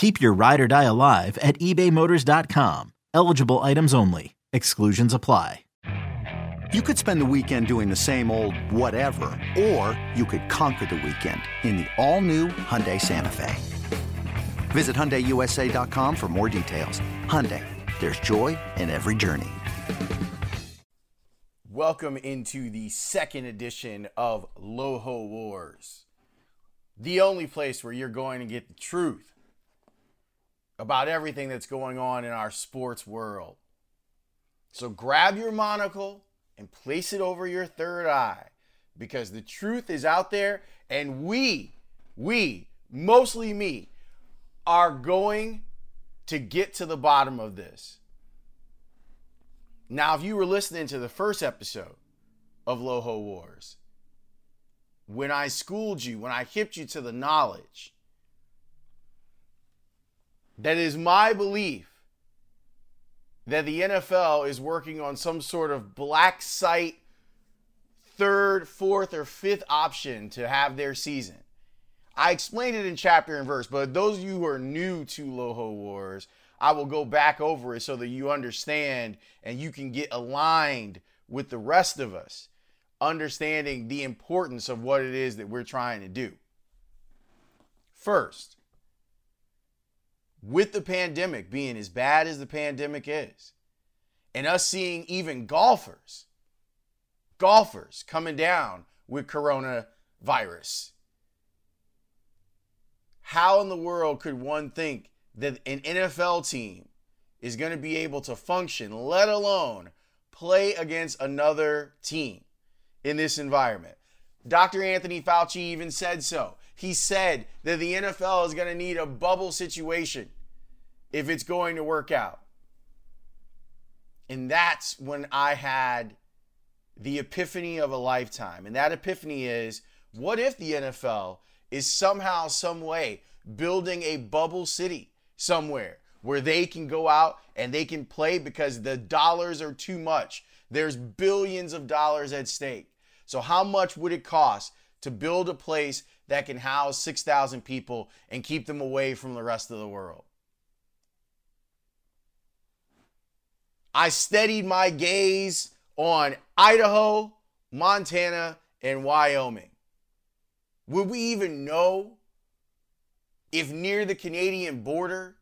Keep your ride or die alive at ebaymotors.com. Eligible items only. Exclusions apply. You could spend the weekend doing the same old whatever, or you could conquer the weekend in the all-new Hyundai Santa Fe. Visit HyundaiUSA.com for more details. Hyundai, there's joy in every journey. Welcome into the second edition of Loho Wars, the only place where you're going to get the truth about everything that's going on in our sports world. So grab your monocle and place it over your third eye because the truth is out there and we, we, mostly me, are going to get to the bottom of this. Now, if you were listening to the first episode of Loho Wars, when I schooled you, when I hipped you to the knowledge that is my belief that the NFL is working on some sort of black site third, fourth, or fifth option to have their season. I explained it in chapter and verse, but those of you who are new to Loho Wars, I will go back over it so that you understand and you can get aligned with the rest of us, understanding the importance of what it is that we're trying to do. First, with the pandemic being as bad as the pandemic is, and us seeing even golfers, golfers coming down with coronavirus. How in the world could one think that an NFL team is going to be able to function, let alone play against another team in this environment? Dr. Anthony Fauci even said so. He said that the NFL is going to need a bubble situation if it's going to work out. And that's when I had the epiphany of a lifetime. And that epiphany is what if the NFL is somehow, some way building a bubble city somewhere where they can go out and they can play because the dollars are too much? There's billions of dollars at stake. So, how much would it cost to build a place that can house 6,000 people and keep them away from the rest of the world? I steadied my gaze on Idaho, Montana, and Wyoming. Would we even know if near the Canadian border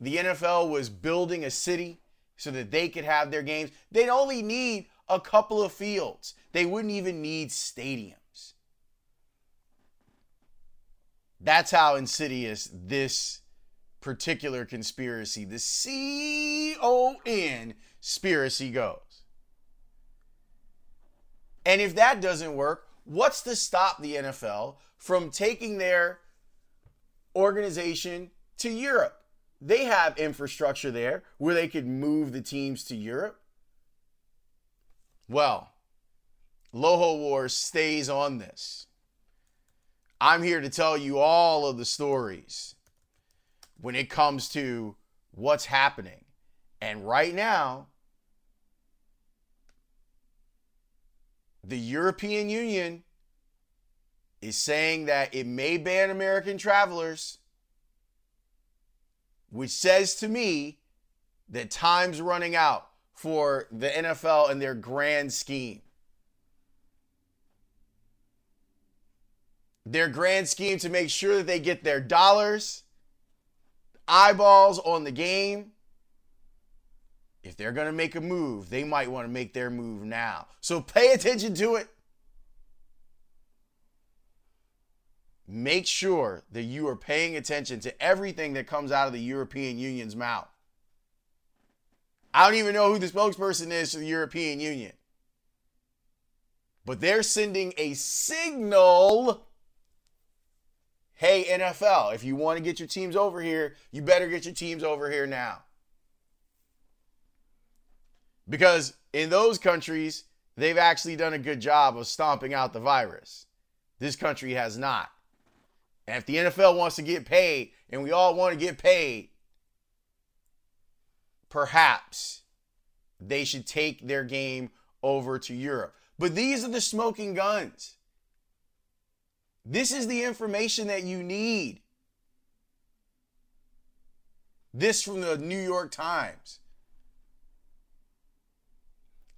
the NFL was building a city so that they could have their games? They'd only need a couple of fields, they wouldn't even need stadiums. That's how insidious this particular conspiracy, the C O N conspiracy goes. And if that doesn't work, what's to stop the NFL from taking their organization to Europe? They have infrastructure there where they could move the teams to Europe. Well, Loho Wars stays on this. I'm here to tell you all of the stories when it comes to what's happening. And right now, the European Union is saying that it may ban American travelers, which says to me that time's running out for the NFL and their grand scheme. Their grand scheme to make sure that they get their dollars eyeballs on the game if they're going to make a move, they might want to make their move now. So pay attention to it. Make sure that you are paying attention to everything that comes out of the European Union's mouth. I don't even know who the spokesperson is for the European Union. But they're sending a signal hey, NFL, if you want to get your teams over here, you better get your teams over here now. Because in those countries, they've actually done a good job of stomping out the virus. This country has not. And if the NFL wants to get paid, and we all want to get paid, perhaps they should take their game over to Europe. But these are the smoking guns. This is the information that you need. This from the New York Times.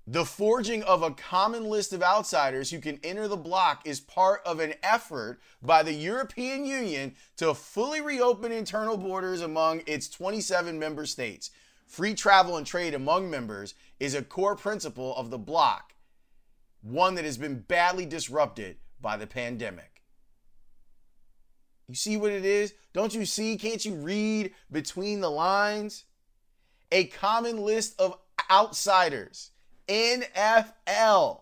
The forging of a common list of outsiders who can enter the bloc is part of an effort by the European Union to fully reopen internal borders among its 27 member states. Free travel and trade among members is a core principle of the bloc, one that has been badly disrupted by the pandemic. You see what it is? Don't you see? Can't you read between the lines? A common list of outsiders NFL.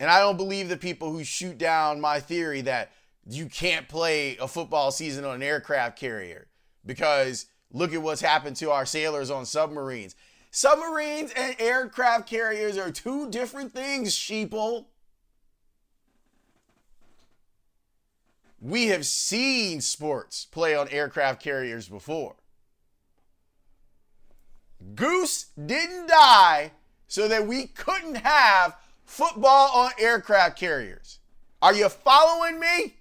And I don't believe the people who shoot down my theory that you can't play a football season on an aircraft carrier because look at what's happened to our sailors on submarines. Submarines and aircraft carriers are two different things, sheeple. We have seen sports play on aircraft carriers before. Goose didn't die so that we couldn't have football on aircraft carriers. Are you following me?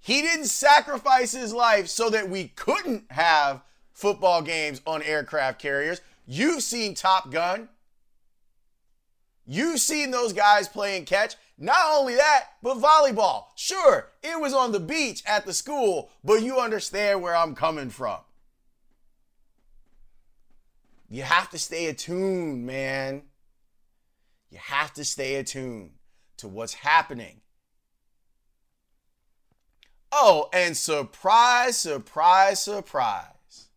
He didn't sacrifice his life so that we couldn't have football games on aircraft carriers. You've seen Top Gun. You've seen those guys playing catch. Not only that, but volleyball. Sure, it was on the beach at the school, but you understand where I'm coming from. You have to stay attuned, man. You have to stay attuned to what's happening. Oh, and surprise, surprise, surprise.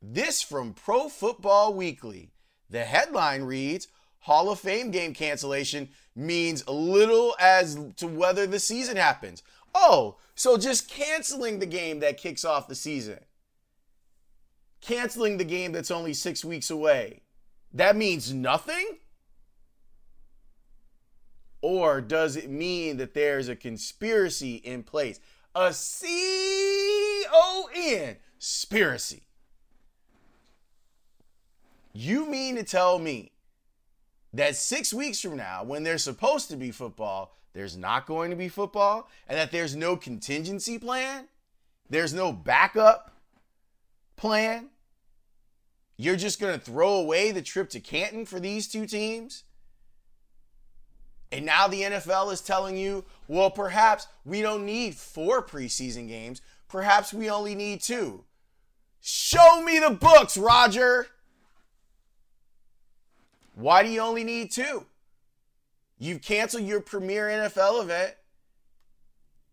This from Pro Football Weekly. The headline reads Hall of Fame game cancellation means little as to whether the season happens. Oh, so just canceling the game that kicks off the season, canceling the game that's only six weeks away, that means nothing? Or does it mean that there's a conspiracy in place? A C O N conspiracy. You mean to tell me that six weeks from now, when there's supposed to be football, there's not going to be football, and that there's no contingency plan, there's no backup plan. You're just going to throw away the trip to Canton for these two teams? And now the NFL is telling you, well, perhaps we don't need four preseason games. Perhaps we only need two. Show me the books, Roger. Why do you only need two? You've canceled your premier NFL event,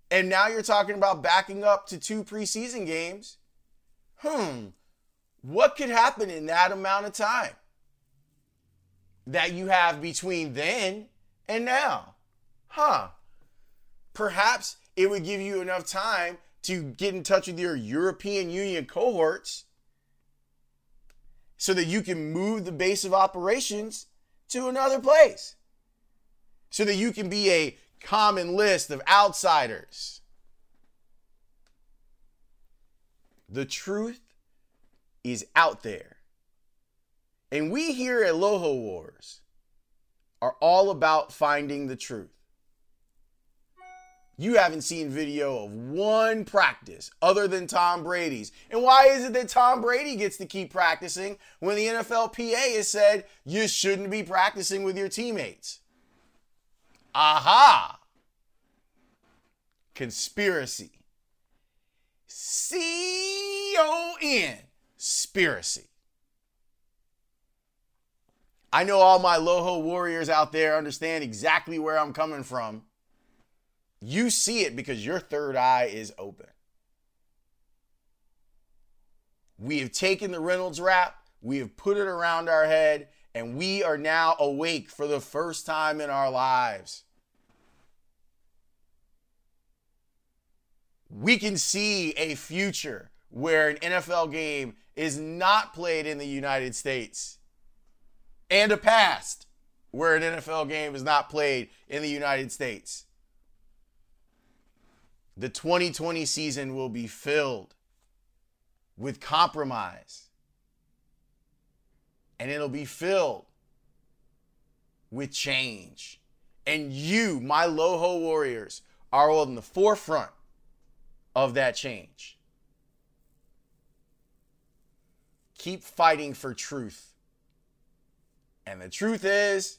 and now you're talking about backing up to two preseason games. Hmm, what could happen in that amount of time that you have between then and now? Huh. Perhaps it would give you enough time to get in touch with your European Union cohorts so that you can move the base of operations to another place. So that you can be a common list of outsiders. The truth is out there. And we here at Loho Wars are all about finding the truth. You haven't seen video of one practice other than Tom Brady's. And why is it that Tom Brady gets to keep practicing when the NFLPA has said you shouldn't be practicing with your teammates? Aha! conspiracy. C O N, conspiracy. I know all my Loho warriors out there understand exactly where I'm coming from. You see it because your third eye is open. We have taken the Reynolds wrap, we have put it around our head, and we are now awake for the first time in our lives. We can see a future where an NFL game is not played in the United States and a past where an NFL game is not played in the United States. The 2020 season will be filled with compromise. And it'll be filled with change. And you, my Loho Warriors, are on the forefront of that change. Keep fighting for truth. And the truth is,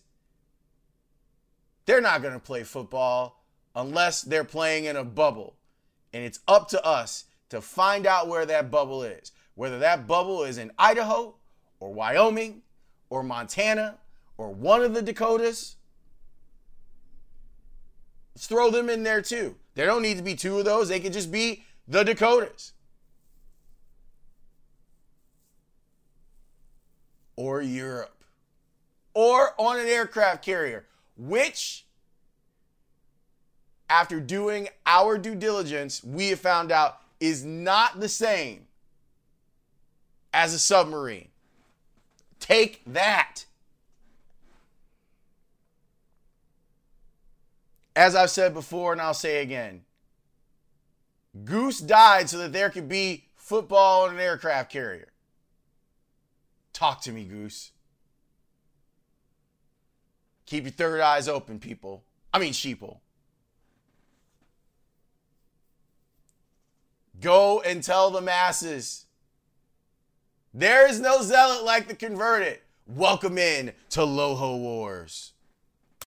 they're not going to play football unless they're playing in a bubble. And it's up to us to find out where that bubble is. Whether that bubble is in Idaho or Wyoming or Montana or one of the Dakotas. Let's throw them in there too. There don't need to be two of those, they could just be the Dakotas. Or Europe. Or on an aircraft carrier, which after doing our due diligence, we have found out is not the same as a submarine. Take that. As I've said before, and I'll say again Goose died so that there could be football on an aircraft carrier. Talk to me, Goose. Keep your third eyes open, people. I mean, sheeple. Go and tell the masses. There is no zealot like the converted. Welcome in to Loho Wars.